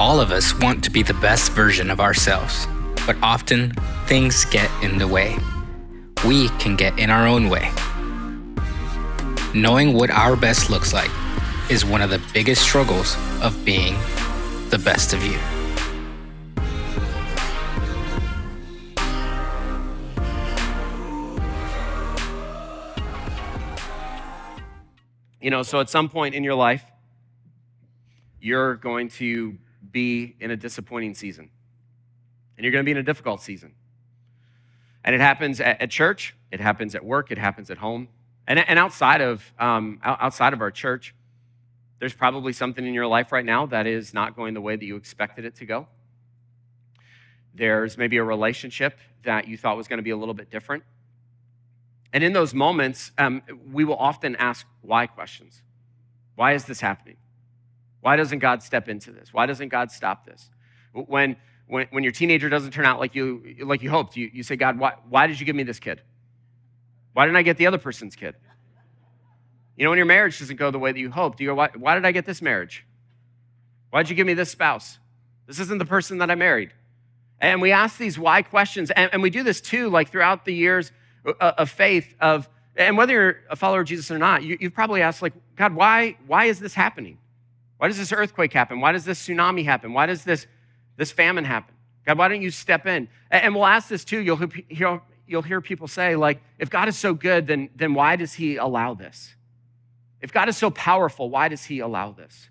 All of us want to be the best version of ourselves, but often things get in the way. We can get in our own way. Knowing what our best looks like is one of the biggest struggles of being the best of you. You know, so at some point in your life, you're going to be in a disappointing season. And you're going to be in a difficult season. And it happens at, at church, it happens at work, it happens at home. And, and outside, of, um, outside of our church, there's probably something in your life right now that is not going the way that you expected it to go. There's maybe a relationship that you thought was going to be a little bit different. And in those moments, um, we will often ask why questions. Why is this happening? Why doesn't God step into this? Why doesn't God stop this? When, when, when your teenager doesn't turn out like you, like you hoped, you, you say, God, why, why did you give me this kid? Why didn't I get the other person's kid? You know, when your marriage doesn't go the way that you hoped, you go, why, why did I get this marriage? Why did you give me this spouse? This isn't the person that I married. And we ask these why questions. And, and we do this too, like throughout the years uh, uh, of faith of, and whether you're a follower of Jesus or not, you, have probably asked, like, God, why, why is this happening? Why does this earthquake happen? Why does this tsunami happen? Why does this, this famine happen? God, why don't you step in? And we'll ask this too. You'll hear, you'll hear people say, like, if God is so good, then, then why does he allow this? If God is so powerful, why does he allow this?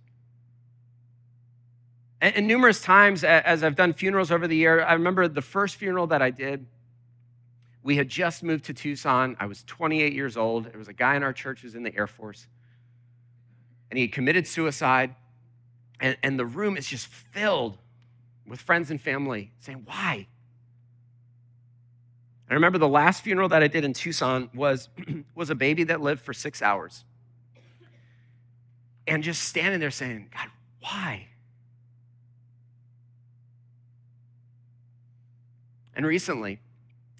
And, and numerous times, as I've done funerals over the year, I remember the first funeral that I did we had just moved to Tucson. I was 28 years old. There was a guy in our church who was in the Air Force, and he had committed suicide. And, and the room is just filled with friends and family saying, Why? I remember the last funeral that I did in Tucson was, was a baby that lived for six hours. And just standing there saying, God, why? And recently,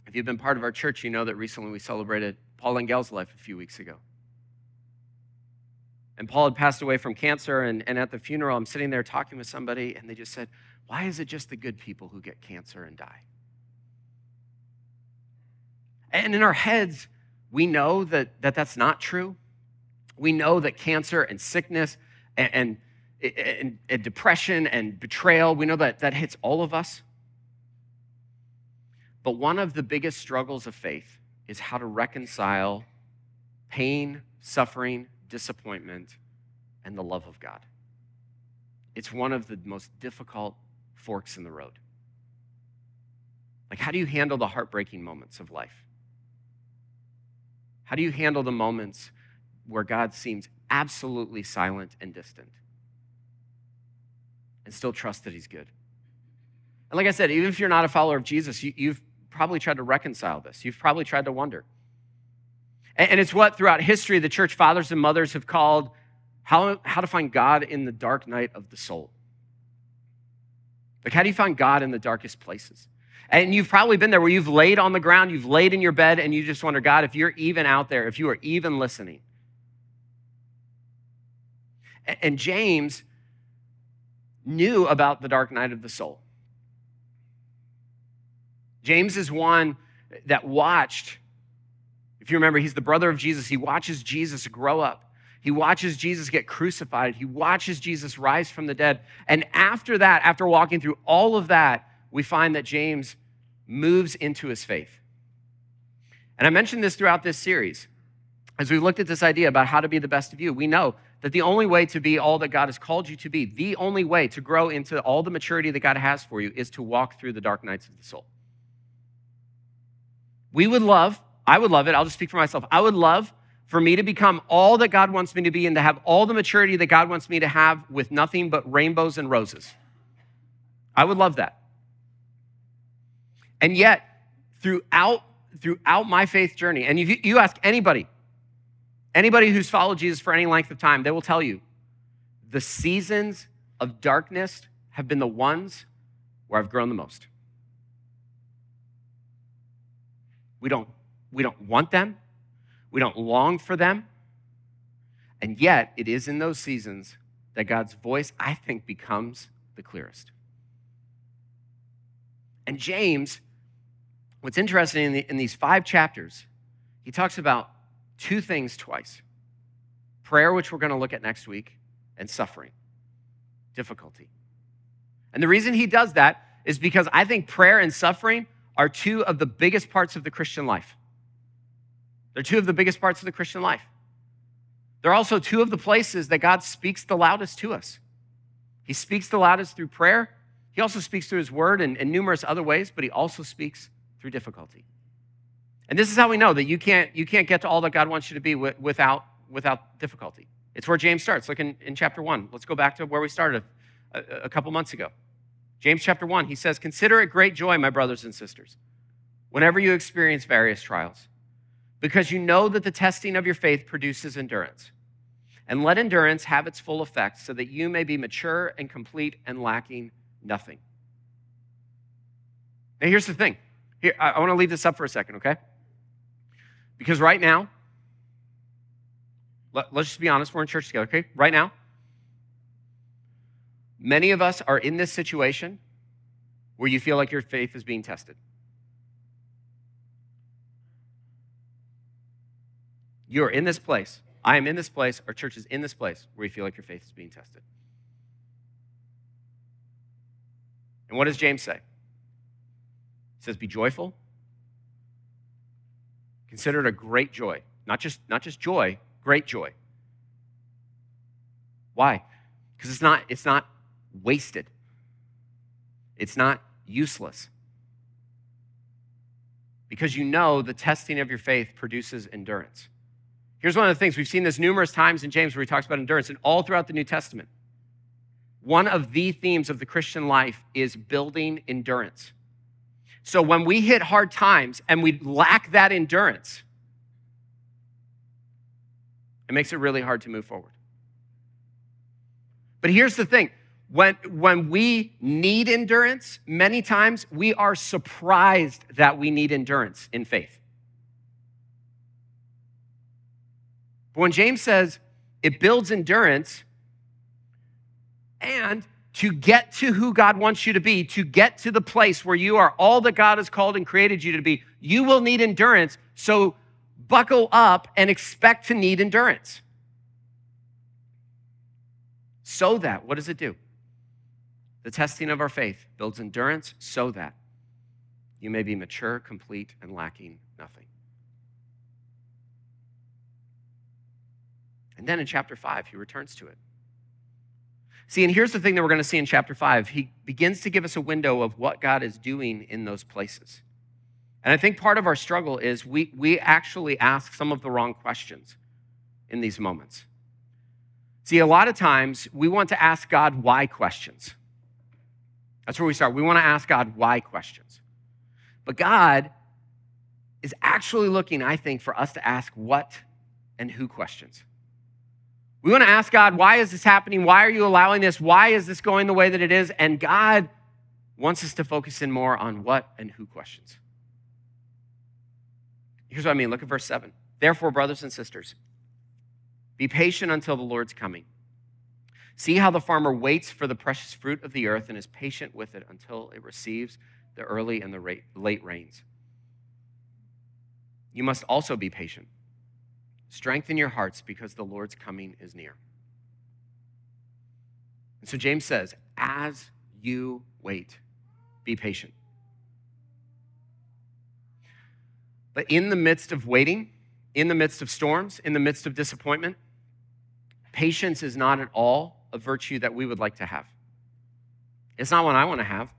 if you've been part of our church, you know that recently we celebrated Paul Engel's life a few weeks ago. And Paul had passed away from cancer, and, and at the funeral, I'm sitting there talking with somebody, and they just said, Why is it just the good people who get cancer and die? And in our heads, we know that, that that's not true. We know that cancer and sickness and, and, and, and depression and betrayal, we know that that hits all of us. But one of the biggest struggles of faith is how to reconcile pain, suffering, disappointment, and the love of God. It's one of the most difficult forks in the road. Like, how do you handle the heartbreaking moments of life? How do you handle the moments where God seems absolutely silent and distant and still trust that He's good? And like I said, even if you're not a follower of Jesus, you, have probably tried to reconcile this. You've probably tried to wonder. And it's what throughout history the church fathers and mothers have called how, how to find God in the dark night of the soul. Like, how do you find God in the darkest places? And you've probably been there where you've laid on the ground, you've laid in your bed, and you just wonder, God, if you're even out there, if you are even listening. And James knew about the dark night of the soul. James is one that watched, you remember, he's the brother of Jesus. He watches Jesus grow up. He watches Jesus get crucified. He watches Jesus rise from the dead. And after that, after walking through all of that, we find that James moves into his faith. And I mentioned this throughout this series. As we looked at this idea about how to be the best of you, we know that the only way to be all that God has called you to be, the only way to grow into all the maturity that God has for you, is to walk through the dark nights of the soul. We would love, I would love it, I'll just speak for myself. I would love for me to become all that God wants me to be and to have all the maturity that God wants me to have with nothing but rainbows and roses. I would love that. And yet, throughout, throughout my faith journey, and if you ask anybody, anybody who's followed Jesus for any length of time, they will tell you the seasons of darkness have been the ones where I've grown the most. We don't, we don't want them. We don't long for them. And yet, it is in those seasons that God's voice, I think, becomes the clearest. And James, what's interesting in, the, in these five chapters, he talks about two things twice prayer, which we're going to look at next week, and suffering, difficulty. And the reason he does that is because I think prayer and suffering are two of the biggest parts of the Christian life. They're two of the biggest parts of the Christian life. They're also two of the places that God speaks the loudest to us. He speaks the loudest through prayer. He also speaks through his word and, and numerous other ways, but he also speaks through difficulty. And this is how we know that you can't, you can't get to all that God wants you to be without, without difficulty. It's where James starts. Look in, in chapter one. Let's go back to where we started a, a couple months ago. James chapter one, he says, Consider it great joy, my brothers and sisters, whenever you experience various trials, because you know that the testing of your faith produces endurance. And let endurance have its full effect, so that you may be mature and complete and lacking nothing. Now, here's the thing. Here, I, I want to leave this up for a second, okay? Because right now, let, let's just be honest, we're in church together, okay? Right now, many of us are in this situation where you feel like your faith is being tested. You're in this place. I am in this place. Our church is in this place where you feel like your faith is being tested. And what does James say? He says, Be joyful, Consider it a great joy. Not just, not just joy, great joy. Why? Because it's not, it's not wasted. It's not useless. Because you know the testing of your faith produces endurance. Here's one of the things we've seen this numerous times in James where he talks about endurance, and all throughout the New Testament. One of the themes of the Christian life is building endurance. So when we hit hard times and we lack that endurance, it makes it really hard to move forward. But here's the thing when, when we need endurance, many times we are surprised that we need endurance in faith. But when James says it builds endurance and to get to who God wants you to be, to get to the place where you are all that God has called and created you to be, you will need endurance. So buckle up and expect to need endurance. So that, what does it do? The testing of our faith builds endurance so that you may be mature, complete, and lacking nothing. And then in chapter 5, he returns to it. See, and here's the thing that we're going to see in chapter 5. He begins to give us a window of what God is doing in those places. And I think part of our struggle is we, we actually ask some of the wrong questions in these moments. See, a lot of times we want to ask God why questions. That's where we start. We want to ask God why questions. But God is actually looking, I think, for us to ask what and who questions. We want to ask God, why is this happening? Why are you allowing this? Why is this going the way that it is? And God wants us to focus in more on what and who questions. Here's what I mean. Look at verse 7. Therefore, brothers and sisters, be patient until the Lord's coming. See how the farmer waits for the precious fruit of the earth and is patient with it until it receives the early and the late rains. You must also be patient. Strengthen your hearts because the Lord's coming is near. And so James says, as you wait, be patient. But in the midst of waiting, in the midst of storms, in the midst of disappointment, patience is not at all a virtue that we would like to have. It's not one I want to have.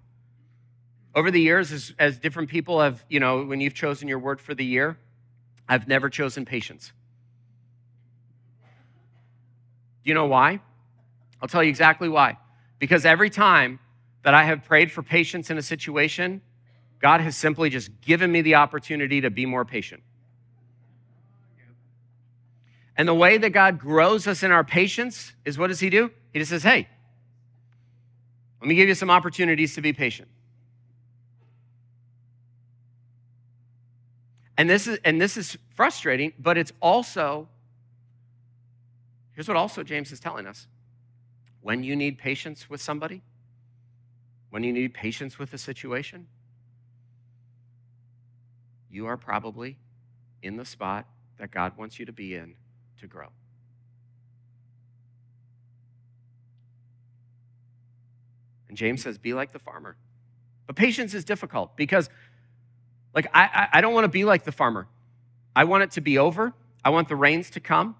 Over the years, as, as different people have, you know, when you've chosen your word for the year, I've never chosen patience. Do you know why? I'll tell you exactly why. Because every time that I have prayed for patience in a situation, God has simply just given me the opportunity to be more patient. And the way that God grows us in our patience is what does He do? He just says, hey, let me give you some opportunities to be patient. And this is, and this is frustrating, but it's also Here's what also James is telling us when you need patience with somebody, when you need patience with a situation, you are probably in the spot that God wants you to be in to grow. And James says, be like the farmer. But patience is difficult because, like, I, I, don't want to be like the farmer. I want it to be over. I want the rains to come.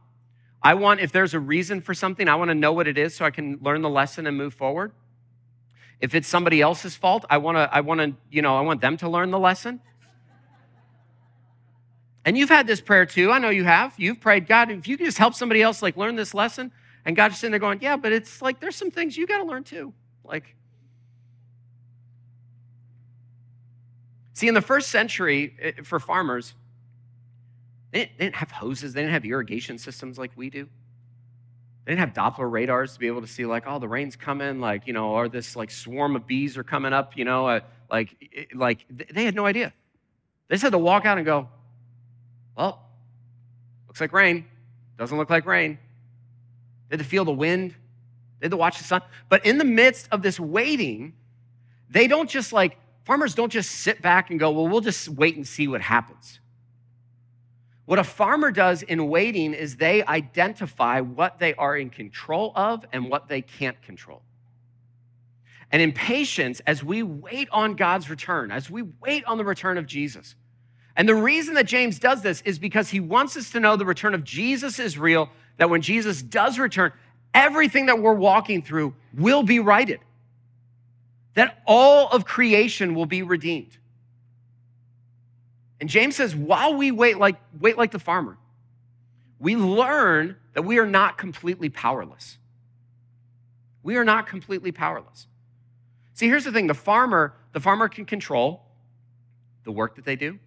I want, if there's a reason for something, I want to know what it is so I can learn the lesson and move forward. If it's somebody else's fault, I want to, I want to, you know, I want them to learn the lesson. And you've had this prayer too. I know you have. You've prayed, God, if you can just help somebody else like learn this lesson, and God's sitting there going, Yeah, but it's like there's some things you got to learn too. Like, see, in the first century eh, for farmers, they didn't, they didn't have hoses, they didn't have irrigation systems like we do. They didn't have Doppler radars to be able to see, like, oh, the rain's coming, like, you know, or this like swarm of bees are coming up, you know, uh, like, like they had no idea. They just had to walk out and go, well, looks like rain. Doesn't look like rain. They had to feel the wind. They had to watch the sun. But in the midst of this waiting, they don't just like, farmers don't just sit back and go, well, we'll just wait and see what happens. What a farmer does in waiting is they identify what they are in control of and what they can't control. And in patience, as we wait on God's return, as we wait on the return of Jesus, and the reason that James does this is because he wants us to know the return of Jesus is real, that when Jesus does return, everything that we're walking through will be righted, that all of creation will be redeemed. And James says, while we wait like, wait like the farmer, we learn that we are not completely powerless. We are not completely powerless. See, here's the thing the farmer, the farmer can control the work that they do.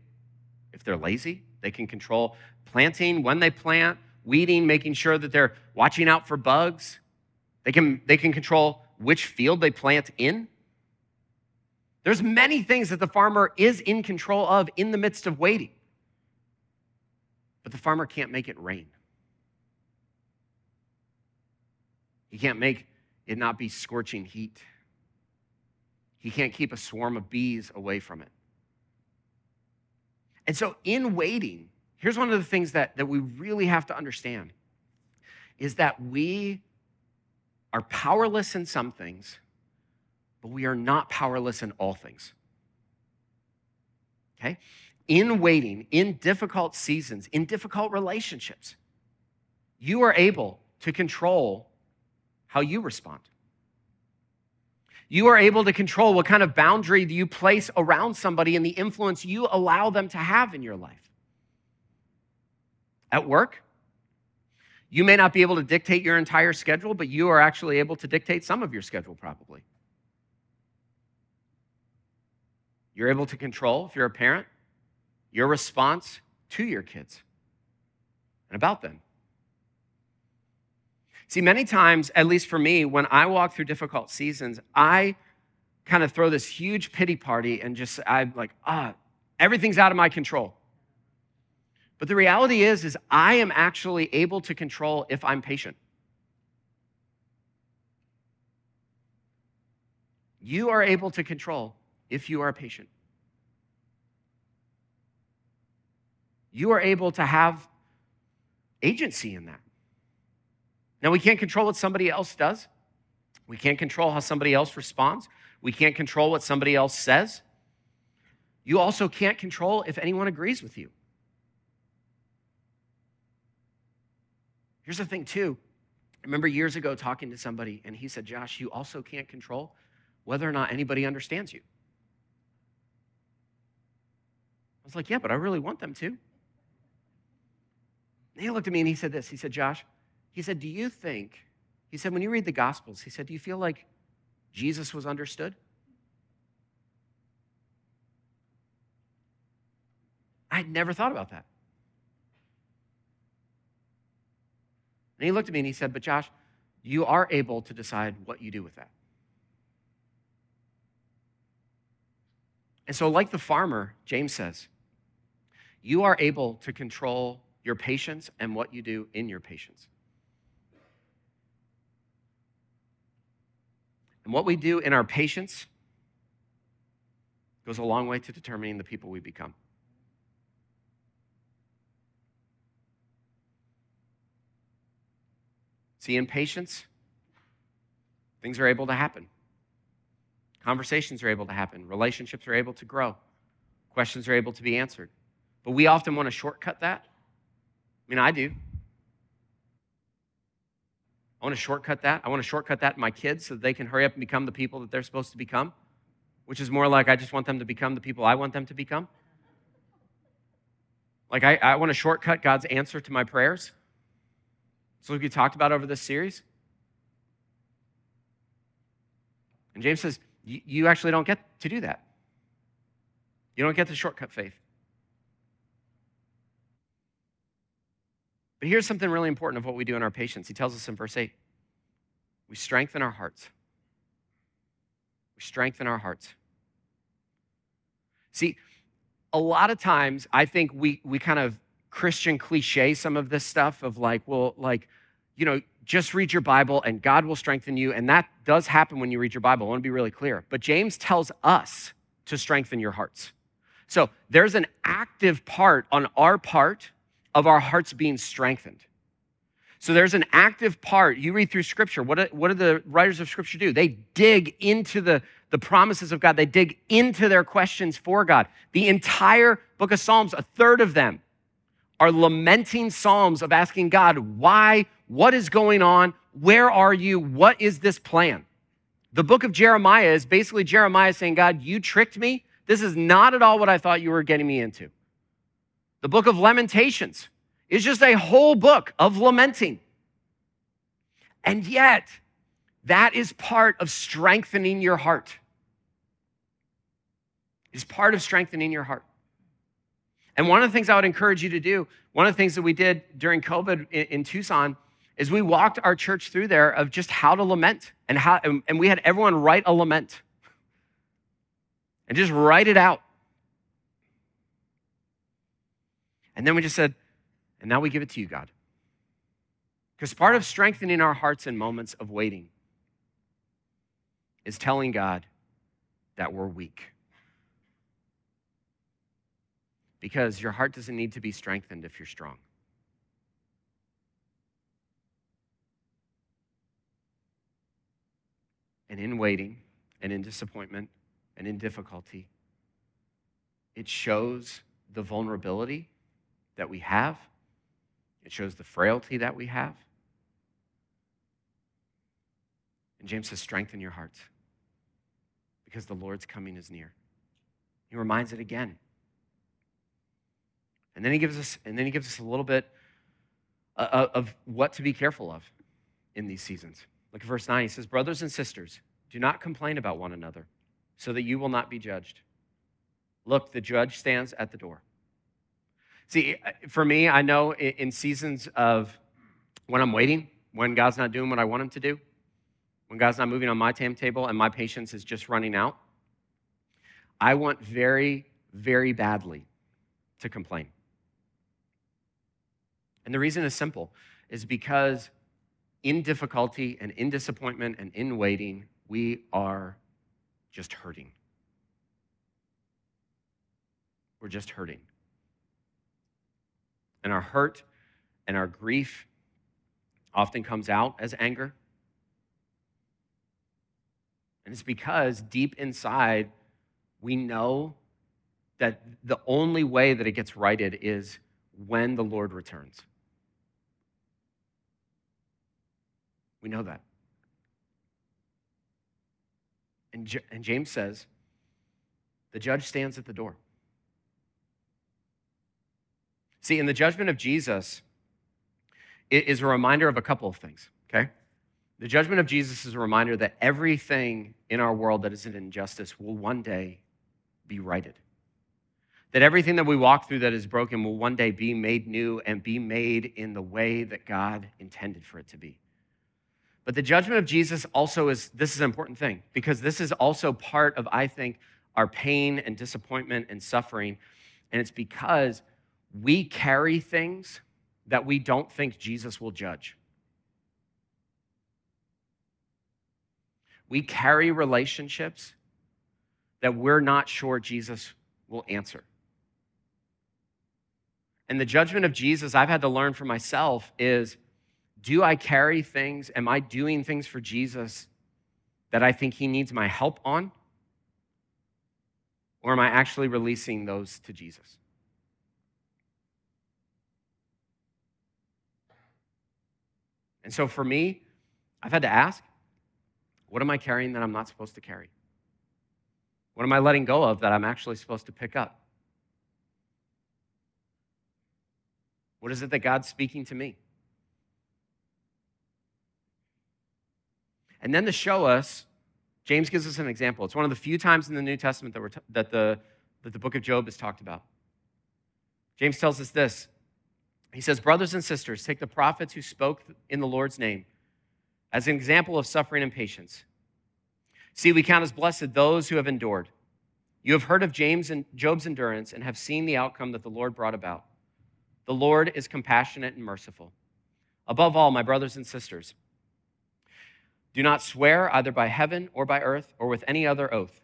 If they're lazy, they can control planting, when they plant, weeding, making sure that they're watching out for bugs. They can, they can control which field they plant in. There's many things that the farmer is in control of in the midst of waiting. But the farmer can't make it rain. He can't make it not be scorching heat. He can't keep a swarm of bees away from it. And so, in waiting, here's one of the things that, that we really have to understand is that we are powerless in some things but we are not powerless in all things. Okay? In waiting, in difficult seasons, in difficult relationships, you are able to control how you respond. You are able to control what kind of boundary you place around somebody and the influence you allow them to have in your life. At work, you may not be able to dictate your entire schedule, but you are actually able to dictate some of your schedule, probably. You're able to control, if you're a parent, your response to your kids and about them. See, many times, at least for me, when I walk through difficult seasons, I kind of throw this huge pity party and just, I'm like, ah, everything's out of my control. But the reality is, is I am actually able to control if I'm patient. You are able to control if you are a patient. You are able to have agency in that. Now, we can't control what somebody else does. We can't control how somebody else responds. We can't control what somebody else says. You also can't control if anyone agrees with you. Here's the thing, too. I remember years ago talking to somebody, and he said, Josh, you also can't control whether or not anybody understands you. I was like, yeah, but I really want them to. And he looked at me and he said this. He said, Josh, he said, do you think, he said, when you read the Gospels, he said, do you feel like Jesus was understood? I'd never thought about that. And he looked at me and he said, But Josh, you are able to decide what you do with that. And so, like the farmer, James says, you are able to control your patience and what you do in your patience. And what we do in our patience goes a long way to determining the people we become. See, in patience, things are able to happen. Conversations are able to happen. Relationships are able to grow. Questions are able to be answered. But we often want to shortcut that. I mean, I do. I want to shortcut that. I want to shortcut that in my kids so they can hurry up and become the people that they're supposed to become, which is more like I just want them to become the people I want them to become. Like, I, I want to shortcut God's answer to my prayers. So, we talked about over this series. And James says, you actually don't get to do that. You don't get to shortcut faith. But here's something really important of what we do in our patience. He tells us in verse 8 we strengthen our hearts. We strengthen our hearts. See, a lot of times I think we, we kind of Christian cliche some of this stuff of like, well, like, you know, just read your Bible and God will strengthen you. And that does happen when you read your Bible. I want to be really clear. But James tells us to strengthen your hearts. So there's an active part on our part of our hearts being strengthened. So there's an active part. You read through scripture. What do, what do the writers of scripture do? They dig into the, the promises of God, they dig into their questions for God. The entire book of Psalms, a third of them are lamenting psalms of asking God, why? What is going on? Where are you? What is this plan? The book of Jeremiah is basically Jeremiah saying, God, you tricked me. This is not at all what I thought you were getting me into. The book of Lamentations is just a whole book of lamenting. And yet, that is part of strengthening your heart. Is part of strengthening your heart. And one of the things I would encourage you to do, one of the things that we did during COVID in, in Tucson, is we walked our church through there of just how to lament and how, and we had everyone write a lament and just write it out. And then we just said, and now we give it to you, God. Because part of strengthening our hearts in moments of waiting is telling God that we're weak. Because your heart doesn't need to be strengthened if you're strong. And in waiting, and in disappointment, and in difficulty, it shows the vulnerability that we have, it shows the frailty that we have. And James says, Strengthen your hearts because the Lord's coming is near. He reminds it again. And then he gives us, and then he gives us a little bit uh, uh, of what to be careful of in these seasons. Look at verse 9. He says, Brothers and sisters, do not complain about one another, so that you will not be judged. Look, the judge stands at the door. See, uh, for me, I know in seasons of when I'm waiting, when God's not doing what I want Him to do, when God's not moving on my timetable and my patience is just running out, I want very, very badly to complain. And the reason is simple is because in difficulty and in disappointment and in waiting, we are just hurting. We're just hurting. And our hurt and our grief often comes out as anger. And it's because deep inside, we know that the only way that it gets righted is when the Lord returns. We know that. And, J- and James says, the judge stands at the door. See, in the judgment of Jesus, it is a reminder of a couple of things, okay? The judgment of Jesus is a reminder that everything in our world that is an injustice will one day be righted. That everything that we walk through that is broken will one day be made new and be made in the way that God intended for it to be. But the judgment of Jesus also is this is an important thing because this is also part of, I think, our pain and disappointment and suffering. And it's because we carry things that we don't think Jesus will judge. We carry relationships that we're not sure Jesus will answer. And the judgment of Jesus I've had to learn for myself is do I carry things? Am I doing things for Jesus that I think he needs my help on? Or am I actually releasing those to Jesus? And so for me, I've had to ask what am I carrying that I'm not supposed to carry? What am I letting go of that I'm actually supposed to pick up? What is it that God's speaking to me? And then to show us, James gives us an example. It's one of the few times in the New Testament that, t- that, the, that the book of Job is talked about. James tells us this. He says, Brothers and sisters, take the prophets who spoke in the Lord's name as an example of suffering and patience. See, we count as blessed those who have endured. You have heard of James and Job's endurance and have seen the outcome that the Lord brought about. The Lord is compassionate and merciful. Above all, my brothers and sisters, do not swear either by heaven or by earth or with any other oath,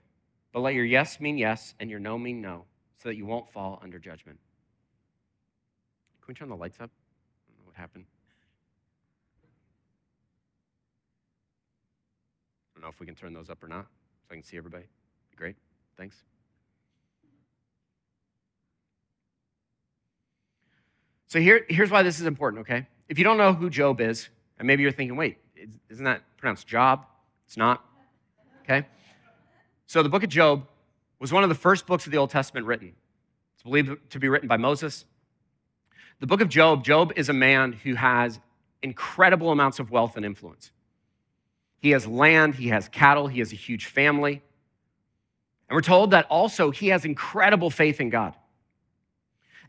but let your yes mean yes and your no mean no, so that you won't fall under judgment. We turn the lights up? I don't know what happened. I don't know if we can turn those up or not, so I can see everybody. Great. Thanks. So here, here's why this is important, okay? If you don't know who Job is, and maybe you're thinking, wait, isn't that pronounced Job? It's not. Okay? So the book of Job was one of the first books of the Old Testament written. It's believed to be written by Moses. The book of Job, Job is a man who has incredible amounts of wealth and influence. He has land, he has cattle, he has a huge family. And we're told that also he has incredible faith in God.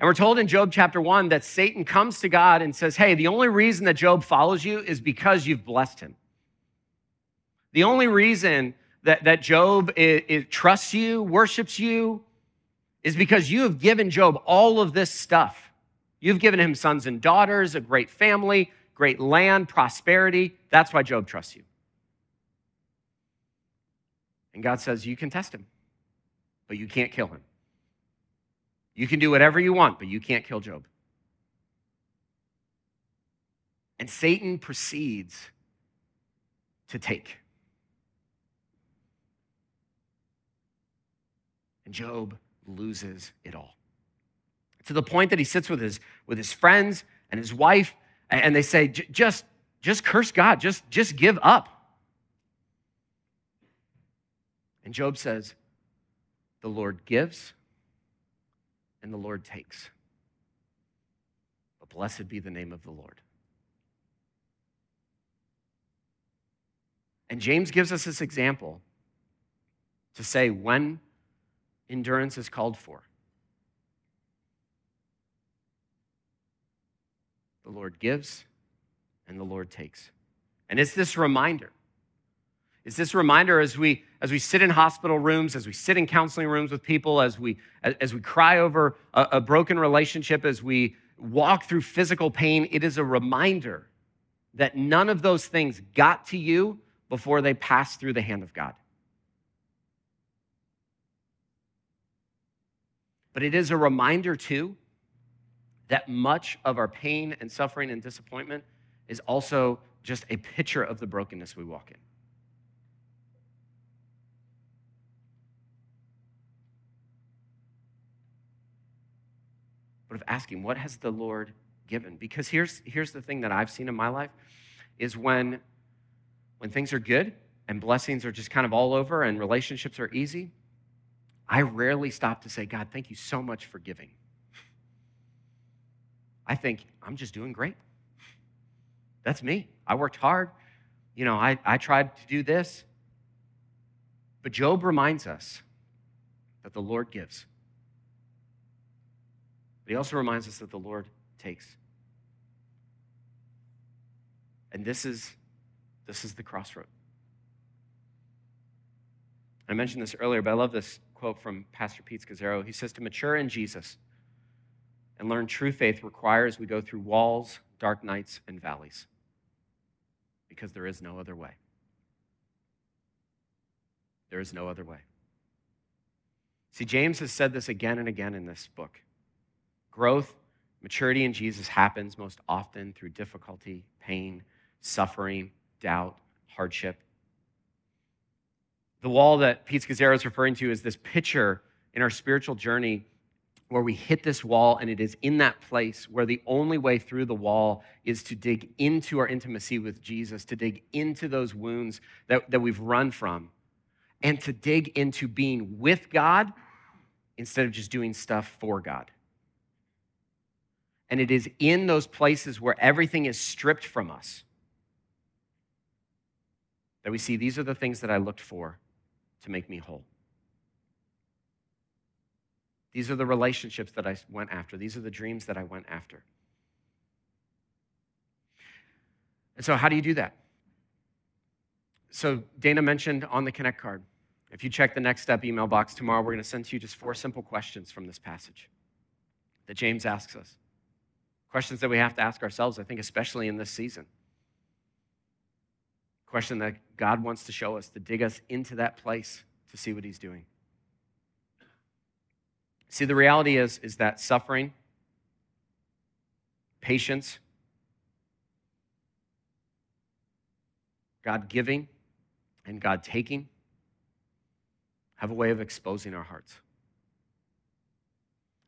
And we're told in Job chapter 1 that Satan comes to God and says, Hey, the only reason that Job follows you is because you've blessed him. The only reason that, that Job trusts you, worships you, is because you have given Job all of this stuff. You've given him sons and daughters, a great family, great land, prosperity. That's why Job trusts you. And God says, You can test him, but you can't kill him. You can do whatever you want, but you can't kill Job. And Satan proceeds to take. And Job loses it all. To the point that he sits with his, with his friends and his wife, and they say, just, just curse God, just, just give up. And Job says, The Lord gives and the Lord takes. But blessed be the name of the Lord. And James gives us this example to say when endurance is called for. The Lord gives and the Lord takes. And it's this reminder is this reminder as we as we sit in hospital rooms as we sit in counseling rooms with people as we as we cry over a, a broken relationship as we walk through physical pain it is a reminder that none of those things got to you before they passed through the hand of God but it is a reminder too that much of our pain and suffering and disappointment is also just a picture of the brokenness we walk in but of asking, what has the Lord given? Because here's, here's the thing that I've seen in my life is when, when things are good and blessings are just kind of all over and relationships are easy, I rarely stop to say, God, thank you so much for giving. I think I'm just doing great. That's me. I worked hard. You know, I, I tried to do this. But Job reminds us that the Lord gives. But he also reminds us that the Lord takes. And this is, this is the crossroad. I mentioned this earlier, but I love this quote from Pastor Pete Scazzero. He says, To mature in Jesus and learn true faith requires we go through walls, dark nights, and valleys because there is no other way. There is no other way. See, James has said this again and again in this book. Growth, maturity in Jesus happens most often through difficulty, pain, suffering, doubt, hardship. The wall that Pete Scazzero is referring to is this picture in our spiritual journey where we hit this wall, and it is in that place where the only way through the wall is to dig into our intimacy with Jesus, to dig into those wounds that, that we've run from, and to dig into being with God instead of just doing stuff for God. And it is in those places where everything is stripped from us that we see these are the things that I looked for to make me whole. These are the relationships that I went after. These are the dreams that I went after. And so, how do you do that? So, Dana mentioned on the Connect card. If you check the next step email box tomorrow, we're going to send to you just four simple questions from this passage that James asks us. Questions that we have to ask ourselves, I think, especially in this season. Question that God wants to show us, to dig us into that place to see what He's doing. See, the reality is, is that suffering, patience, God giving, and God taking have a way of exposing our hearts.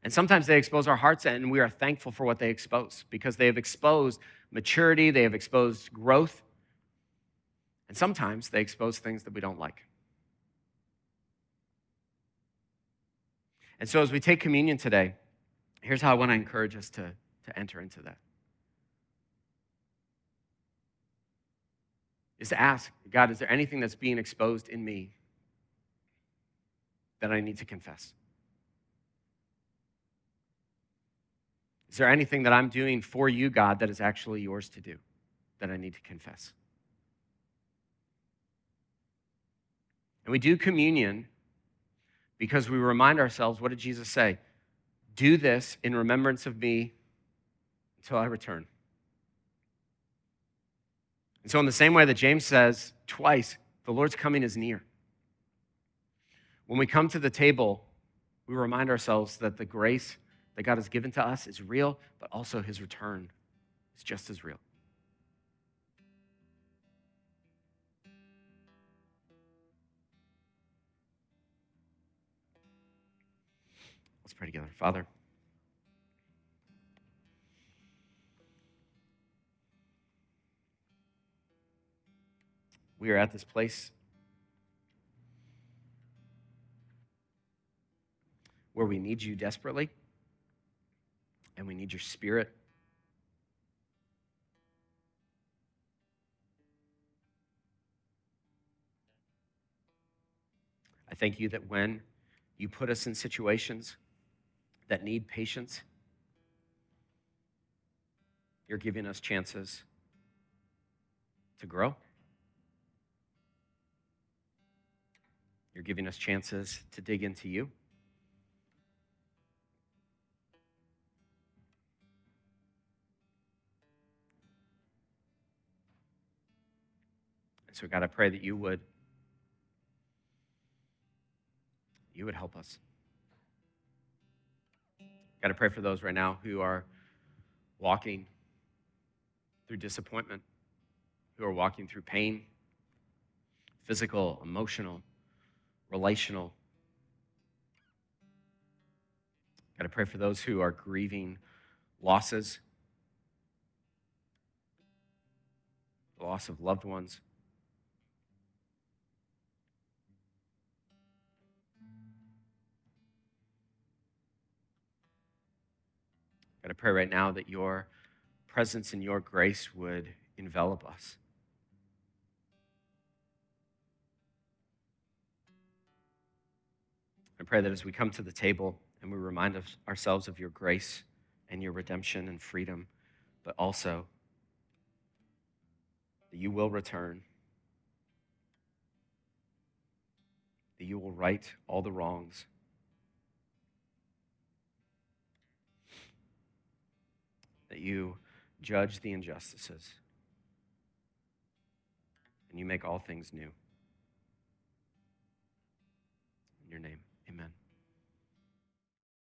And sometimes they expose our hearts, and we are thankful for what they expose because they have exposed maturity, they have exposed growth, and sometimes they expose things that we don't like. And so, as we take communion today, here's how I want to encourage us to, to enter into that. Is to ask, God, is there anything that's being exposed in me that I need to confess? Is there anything that I'm doing for you, God, that is actually yours to do that I need to confess? And we do communion because we remind ourselves what did Jesus say? Do this in remembrance of me until I return. And so, in the same way that James says twice, the Lord's coming is near. When we come to the table, we remind ourselves that the grace that God has given to us is real, but also his return is just as real. Pray together. Father, we are at this place where we need you desperately and we need your spirit. I thank you that when you put us in situations that need patience. You're giving us chances to grow. You're giving us chances to dig into you. And so, God, I pray that you would you would help us. Got to pray for those right now who are walking through disappointment, who are walking through pain, physical, emotional, relational. Got to pray for those who are grieving losses, the loss of loved ones. I pray right now that your presence and your grace would envelop us. I pray that as we come to the table and we remind ourselves of your grace and your redemption and freedom, but also that you will return, that you will right all the wrongs that you judge the injustices and you make all things new. In your name, amen.